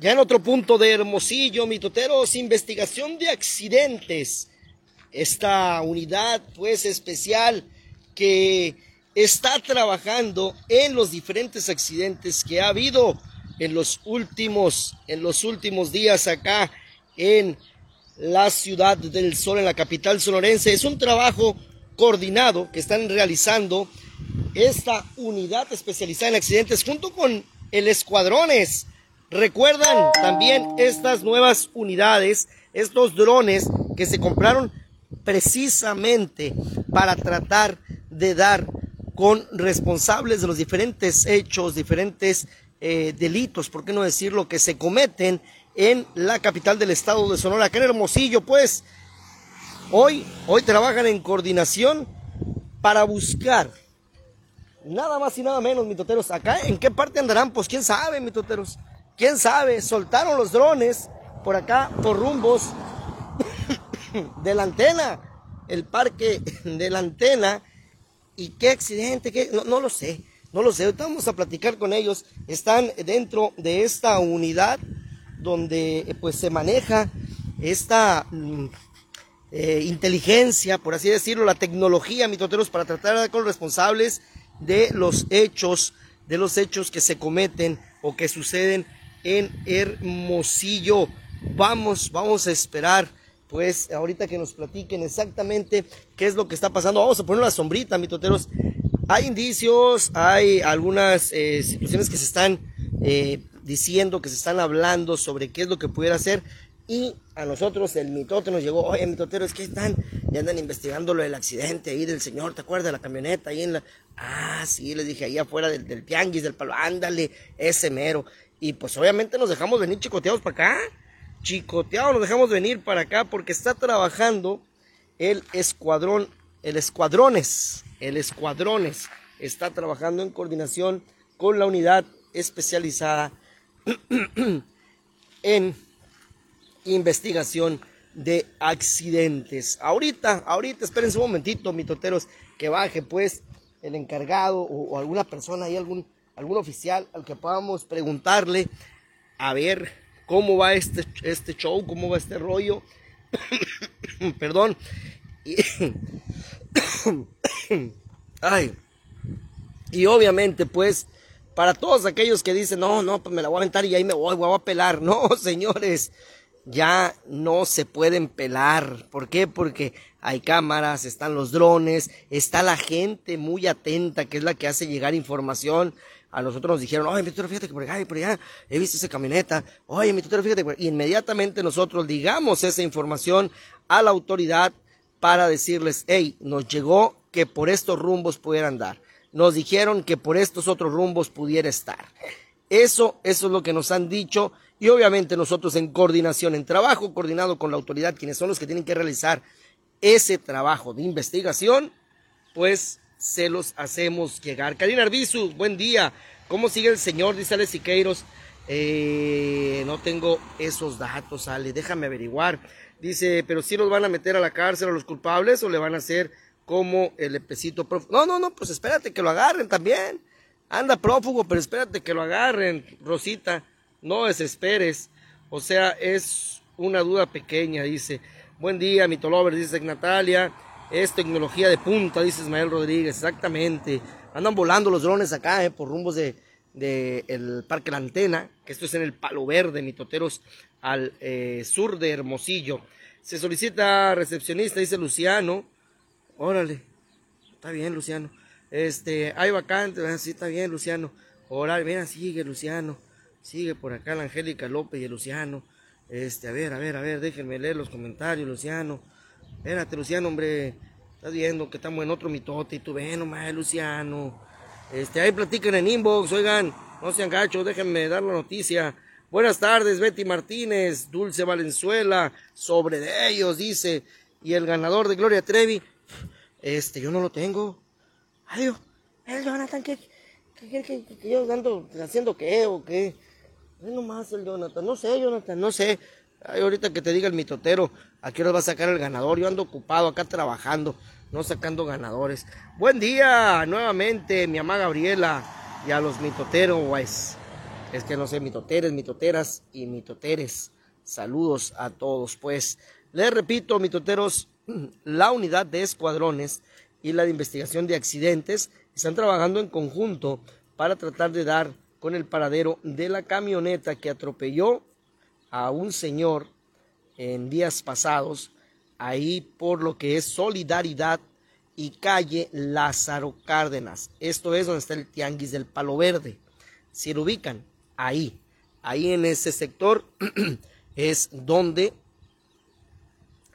Ya en otro punto de Hermosillo, mitoteros, investigación de accidentes. Esta unidad, pues, especial que está trabajando en los diferentes accidentes que ha habido en los últimos, en los últimos días acá en la ciudad del sol, en la capital sonorense. Es un trabajo coordinado que están realizando esta unidad especializada en accidentes junto con el escuadrones. Recuerdan también estas nuevas unidades, estos drones que se compraron precisamente para tratar de dar con responsables de los diferentes hechos, diferentes eh, delitos, por qué no decirlo, que se cometen en la capital del estado de Sonora, acá en Hermosillo, pues hoy, hoy trabajan en coordinación para buscar nada más y nada menos, mitoteros. Acá, ¿en qué parte andarán? Pues quién sabe, mitoteros. Quién sabe, soltaron los drones por acá, por rumbos de la antena, el parque de la antena ¿Y qué accidente? Qué? No, lo sé, no lo sé. Ahorita vamos a platicar con ellos. Están dentro de esta unidad donde eh, pues se maneja esta mm, eh, inteligencia, por así decirlo, la tecnología, mitoteros, para tratar de con los responsables de los hechos, de los hechos que se cometen o que suceden en Hermosillo. Vamos, vamos a esperar pues ahorita que nos platiquen exactamente qué es lo que está pasando. Vamos a poner una sombrita, mitoteros. Hay indicios, hay algunas eh, situaciones que se están eh, diciendo, que se están hablando sobre qué es lo que pudiera hacer. Y a nosotros el mitote nos llegó, oye mitotero, es que están, ya andan investigando lo del accidente ahí del señor, ¿te acuerdas la camioneta ahí en la... Ah, sí, les dije, ahí afuera del, del del palo, ándale, ese mero. Y pues obviamente nos dejamos venir chicoteados para acá chicoteado, nos dejamos venir para acá porque está trabajando el escuadrón, el escuadrones, el escuadrones está trabajando en coordinación con la unidad especializada en investigación de accidentes. Ahorita, ahorita, espérense un momentito, mitoteros, que baje pues el encargado o, o alguna persona ahí, algún, algún oficial al que podamos preguntarle a ver cómo va este, este show, cómo va este rollo. Perdón. Ay. Y obviamente, pues, para todos aquellos que dicen, no, no, pues me la voy a aventar y ahí me voy, voy a pelar. No, señores, ya no se pueden pelar. ¿Por qué? Porque hay cámaras, están los drones, está la gente muy atenta, que es la que hace llegar información a nosotros nos dijeron, oye, mi tutero, fíjate que por allá, por allá, he visto esa camioneta, oye, mi tutero, fíjate, y inmediatamente nosotros digamos esa información a la autoridad para decirles, hey, nos llegó que por estos rumbos pudiera andar. Nos dijeron que por estos otros rumbos pudiera estar. Eso, eso es lo que nos han dicho y obviamente nosotros en coordinación, en trabajo coordinado con la autoridad, quienes son los que tienen que realizar ese trabajo de investigación, pues se los hacemos llegar. Karina Arbizu, buen día. ¿Cómo sigue el señor? Dice Ale Siqueiros. Eh, no tengo esos datos, Ale. Déjame averiguar. Dice, pero si los van a meter a la cárcel a los culpables o le van a hacer como el epecito prófugo. No, no, no, pues espérate que lo agarren también. Anda prófugo, pero espérate que lo agarren, Rosita. No desesperes. O sea, es una duda pequeña, dice. Buen día, Mitolover, dice Natalia. Es tecnología de punta, dice Ismael Rodríguez, exactamente. Andan volando los drones acá, eh, por rumbos de, el Parque La Antena, que esto es en el Palo Verde, Mitoteros, al eh, sur de Hermosillo. Se solicita recepcionista, dice Luciano. Órale, está bien, Luciano. Este, hay vacante, ah, sí, está bien, Luciano. Órale, mira, sigue, Luciano. Sigue por acá la Angélica López y Luciano. Este, a ver, a ver, a ver, déjenme leer los comentarios, Luciano. Espérate, Luciano, hombre. Estás viendo que estamos en otro mitote y tú ven nomás, Luciano. Este, ahí platican en inbox, oigan, no sean gachos, déjenme dar la noticia. Buenas tardes, Betty Martínez, Dulce Valenzuela, sobre de ellos, dice. Y el ganador de Gloria Trevi, este, yo no lo tengo. Adiós. El Jonathan, ¿qué, qué, qué, qué, yo ando haciendo qué o qué? No nomás el Jonathan, no sé, Jonathan, no sé. Ahorita que te diga el mitotero, ¿a qué hora va a sacar el ganador? Yo ando ocupado acá trabajando, no sacando ganadores. Buen día, nuevamente, mi amada Gabriela y a los mitoteros, Es que no sé, mitoteres, mitoteras y mitoteres. Saludos a todos, pues. Les repito, mitoteros, la unidad de escuadrones y la de investigación de accidentes están trabajando en conjunto para tratar de dar con el paradero de la camioneta que atropelló a un señor en días pasados ahí por lo que es Solidaridad y calle Lázaro Cárdenas. Esto es donde está el tianguis del Palo Verde. Si lo ubican, ahí, ahí en ese sector es donde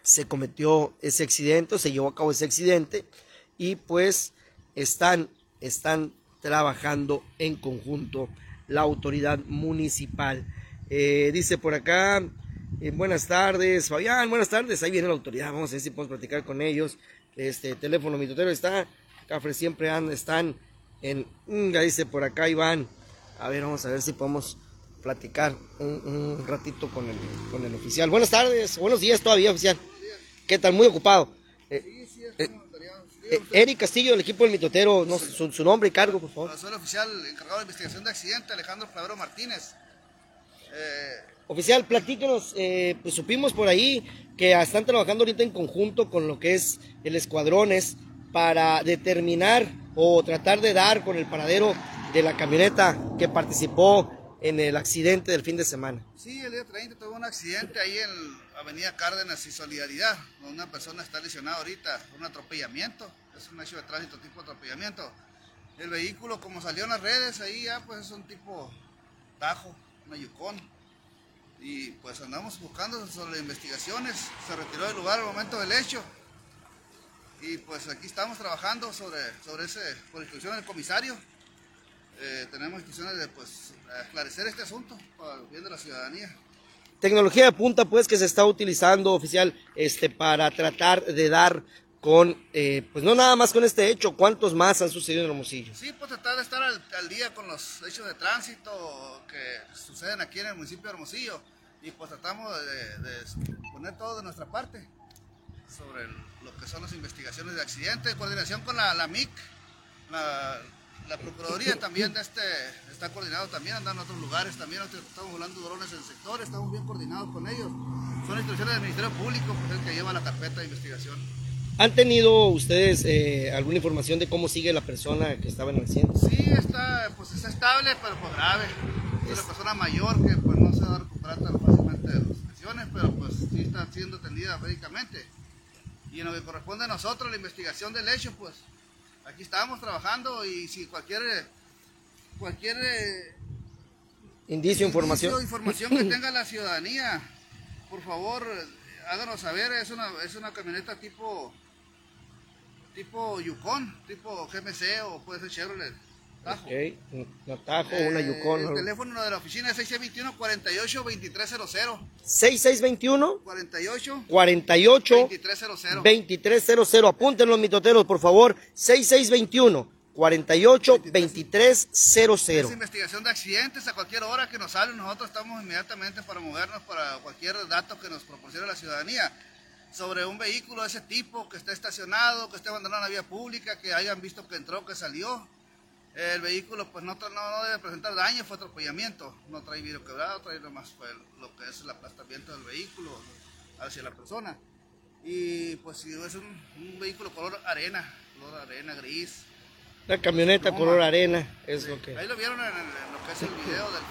se cometió ese accidente, se llevó a cabo ese accidente y pues están, están trabajando en conjunto la autoridad municipal. Eh, dice por acá, eh, buenas tardes, Fabián, buenas tardes, ahí viene la autoridad, vamos a ver si podemos platicar con ellos. Este teléfono, mi tutero está, Cafre siempre anda, están en, ya dice por acá Iván, a ver, vamos a ver si podemos platicar un, ratito con el, con el oficial. Buenas tardes, buenos días todavía, oficial. ¿Qué tal? Muy ocupado. Eh, eh, Eric Castillo, del equipo del mitotero, no, su, nombre y cargo, por favor. Soy el oficial encargado de investigación de accidente, Alejandro Clavero Martínez. Eh, oficial, platíquenos, eh, pues supimos por ahí que están trabajando ahorita en conjunto con lo que es el escuadrones para determinar o tratar de dar con el paradero de la camioneta que participó en el accidente del fin de semana. Sí, el día 30 tuvo un accidente ahí en Avenida Cárdenas y Solidaridad, donde una persona está lesionada ahorita, un atropellamiento, es un hecho de tránsito tipo atropellamiento. El vehículo, como salió en las redes, ahí ya pues es un tipo Tajo, una Yukon. Y pues andamos buscando sobre investigaciones, se retiró del lugar al momento del hecho. Y pues aquí estamos trabajando sobre, sobre ese, por instrucción del comisario. Eh, tenemos instrucciones de pues esclarecer este asunto para el bien de la ciudadanía tecnología de punta pues que se está utilizando oficial este para tratar de dar con eh, pues no nada más con este hecho cuántos más han sucedido en Hermosillo sí pues tratar de estar al, día con los hechos de tránsito que suceden aquí en el municipio de Hermosillo y pues tratamos de, poner todo de nuestra parte sobre lo que son las investigaciones de accidentes coordinación con la, la MIC la, la Procuraduría también de este, está coordinado también, andan en otros lugares también, estamos volando drones en el sector, estamos bien coordinados con ellos. Son instrucciones del Ministerio Público pues, el que lleva la carpeta de investigación. ¿Han tenido ustedes eh, alguna información de cómo sigue la persona que estaba en el accidente? Sí, está, pues está estable, pero pues grave. Es una persona mayor que pues no se va a recuperar tan fácilmente de las lesiones, pero pues sí está siendo atendida médicamente. Y en lo que corresponde a nosotros, la investigación del hecho, pues aquí estábamos trabajando y si cualquier cualquier eh, indicio, información información que tenga la ciudadanía por favor háganos saber es una es una camioneta tipo tipo Yukon tipo GMC o puede ser Chevrolet Tajo. Ok, una Tajo, una eh, Yukon. El teléfono de la oficina es 6621 48 2300. 6621 48 48 2300. 2300. Apúntenlo, mitoteros, por favor. 6621 48 2300. Es investigación de accidentes a cualquier hora que nos salen. Nosotros estamos inmediatamente para movernos para cualquier dato que nos proporcione la ciudadanía sobre un vehículo de ese tipo que esté estacionado, que esté abandonado en la vía pública, que hayan visto que entró, que salió el vehículo pues no, no, debe presentar daño, fue atropellamiento, no trae vidrio quebrado, trae nomás fue lo que es el aplastamiento del vehículo hacia la persona. Y pues si es un, vehículo color arena, color arena gris. La camioneta color arena es lo que... Ahí lo vieron en, lo que es el video del,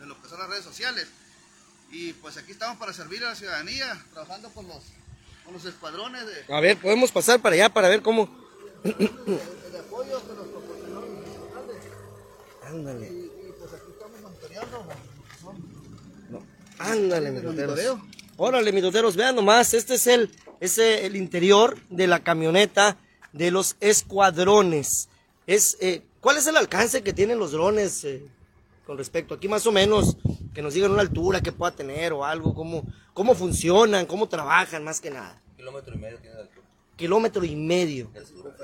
de lo que son las redes sociales. Y pues aquí estamos para servir a la ciudadanía, trabajando con los, con los escuadrones de... A ver, podemos pasar para allá para ver cómo... el, apoyo que nos Ándale. Y, pues aquí estamos monitoreando. No. Ándale, mitoteros. Órale, mitoteros, vean nomás, este es el, ese, el interior de la camioneta de los escuadrones. Es, eh, ¿Cuál es el alcance que tienen los drones eh, con respecto? Aquí más o menos, que nos digan una altura que pueda tener o algo, cómo, cómo funcionan, cómo trabajan, más que nada. Kilómetro y medio tiene de altura. Kilómetro y medio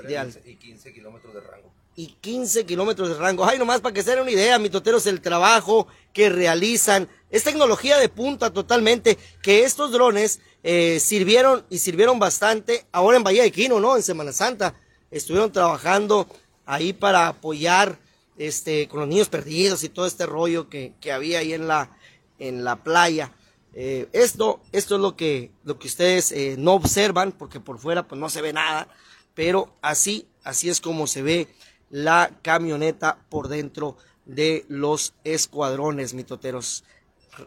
de altura. Y 15 kilómetros de rango y 15 kilómetros de rango. Ay, nomás para que se den una idea, mitoteros, el trabajo que realizan. Es tecnología de punta totalmente, que estos drones eh, sirvieron y sirvieron bastante ahora en Bahía de Quino, ¿no? En Semana Santa. Estuvieron trabajando ahí para apoyar este, con los niños perdidos y todo este rollo que, que había ahí en la, en la playa. Eh, esto, esto es lo que, lo que ustedes eh, no observan, porque por fuera pues no se ve nada, pero así, así es como se ve la camioneta por dentro de los escuadrones mitoteros.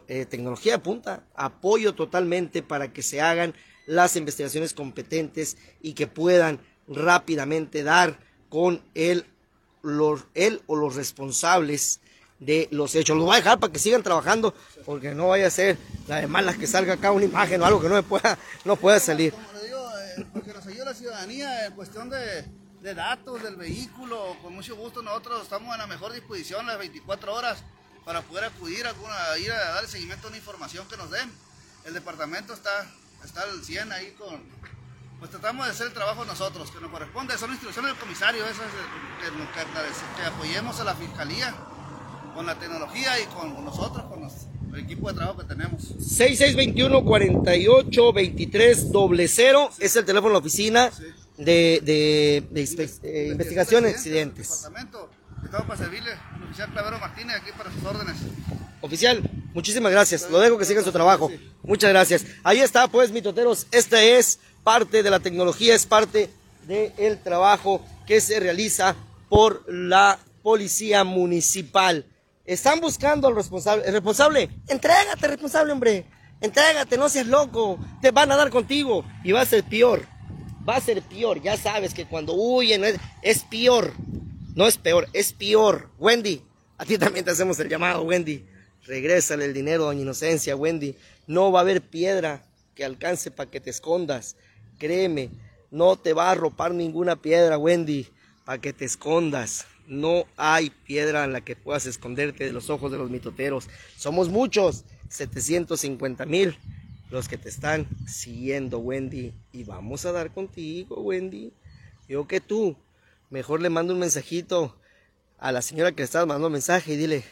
Eh, tecnología de punta, apoyo totalmente para que se hagan las investigaciones competentes y que puedan rápidamente dar con el, los, él o los responsables de los hechos. Los voy a dejar para que sigan trabajando, porque no vaya a ser la de malas que salga acá una imagen o algo que no pueda, no pueda salir. Como le digo, eh, porque nos ayuda la ciudadanía en cuestión de, de datos del vehículo, con mucho gusto nosotros estamos en la mejor disposición las 24 horas para poder acudir a, alguna, ir a dar seguimiento a una información que nos den. El departamento está, está al 100 ahí con, pues tratamos de hacer el trabajo nosotros, que nos corresponde, son instrucciones del comisario, esas que, que, que, que apoyemos a la fiscalía con la tecnología y con nosotros, con los, el equipo de trabajo que tenemos. 6621 48 23 00 es el teléfono de la oficina Sí. de, de, de inspe- investigación de accidentes. Departamento, estamos para servirle, el oficial Clavero Martínez aquí para sus órdenes. Oficial, muchísimas gracias. Lo dejo que siga su trabajo. Muchas gracias. Ahí está, pues, mitoteros. Esta es parte de la tecnología, es parte del trabajo que se realiza por la policía municipal. Están buscando al responsable. El responsable, entrégate, responsable, hombre. Entrégate, no seas loco. Te van a dar contigo y va a ser peor. Va a ser peor. Ya sabes que cuando huyen es, peor. No es peor, es peor. Wendy, a ti también te hacemos el llamado, Wendy. Regrésale el dinero, doña Inocencia, Wendy. No va a haber piedra que alcance para que te escondas. Créeme, no te va a arropar ninguna piedra, Wendy, para que te escondas. No hay piedra en la que puedas esconderte de los ojos de los mitoteros. Somos muchos, 750 mil los que te están siguiendo, Wendy. Y vamos a dar contigo, Wendy. Yo que tú, mejor le mando un mensajito a la señora que le estaba mandando mensaje y dile,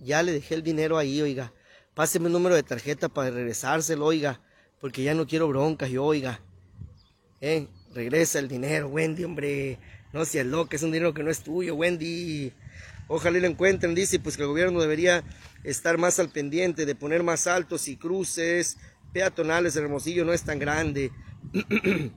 ya le dejé el dinero ahí, oiga. Páseme un número de tarjeta para regresárselo, oiga. Porque ya no quiero broncas, yo, oiga. Eh, regresa el dinero, Wendy, hombre. No seas loca, es un dinero que no es tuyo, Wendy. Ojalá y lo encuentren, dice, pues que el gobierno debería estar más al pendiente de poner más altos y cruces peatonales. El Hermosillo no es tan grande.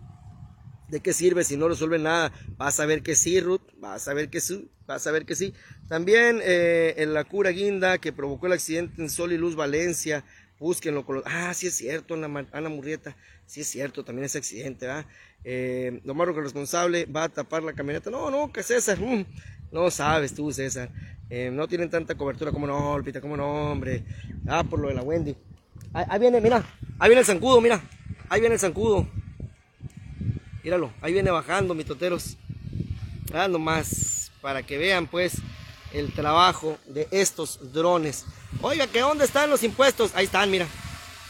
¿De qué sirve si no resuelve nada? Vas a ver que sí, Ruth. Vas a ver que sí. Vas a ver que sí. También eh, en la cura guinda que provocó el accidente en Sol y Luz Valencia. Búsquenlo. Ah, sí es cierto, Ana, Ana Murrieta. Sí es cierto, también ese accidente, ¿verdad? Eh, que el responsable va a tapar la camioneta. No, no, que César. Mm, no sabes tú, César. Eh, no tienen tanta cobertura como no, Olpita, como no, hombre. Ah, por lo de la Wendy. Ahí, ahí viene, mira. Ahí viene el zancudo, mira. Ahí viene el zancudo. Míralo, ahí viene bajando, mitoteros. Ah, nomás, para que vean pues el trabajo de estos drones. Oiga, ¿que dónde están los impuestos? Ahí están, mira.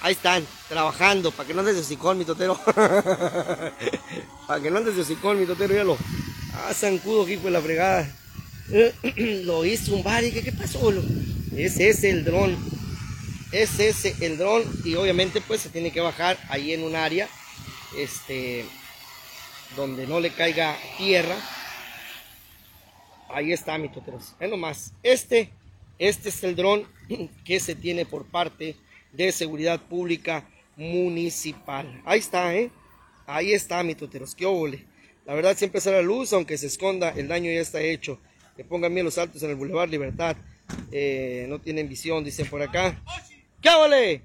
Ahí están, trabajando, para que no andes de hocicón, mitotero. para que no andes de hocicón, mitotero, míralo. Ah, zancudo, hijo de la fregada. Lo hizo un bar y ¿qué, qué pasó? Lo- Ese es el dron. Es ese el dron y obviamente pues se tiene que bajar ahí en un área este donde no le caiga tierra. Ahí está mi toteros. Es nomás. Este, este es el dron que se tiene por parte de seguridad pública municipal. Ahí está, ¿eh? Ahí está mi toteros. Qué óvole. La verdad siempre sale la luz, aunque se esconda, el daño ya está hecho. Que pongan bien los altos en el Boulevard Libertad. Eh, no tienen visión, dicen por acá. ¡Qué óvole!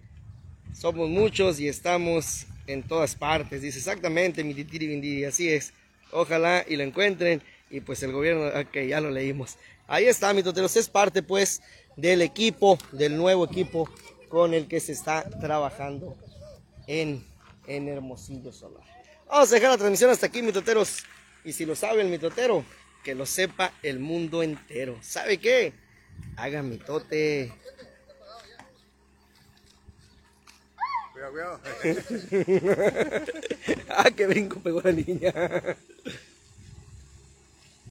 Somos muchos y estamos en todas partes. Dice exactamente, mi titiri bindiri, así es. Ojalá y lo encuentren. Y pues el gobierno, ok, ya lo leímos. Ahí está, mi toteros. Es parte pues del equipo, del nuevo equipo con el que se está trabajando en, en Hermosillo Solar. Vamos a dejar la transmisión hasta aquí, mi toteros. Y si lo sabe el mitotero, que lo sepa el mundo entero. ¿Sabe qué? Hagan mitote. Cuidado, cuidado. ah, qué brinco pegó la niña.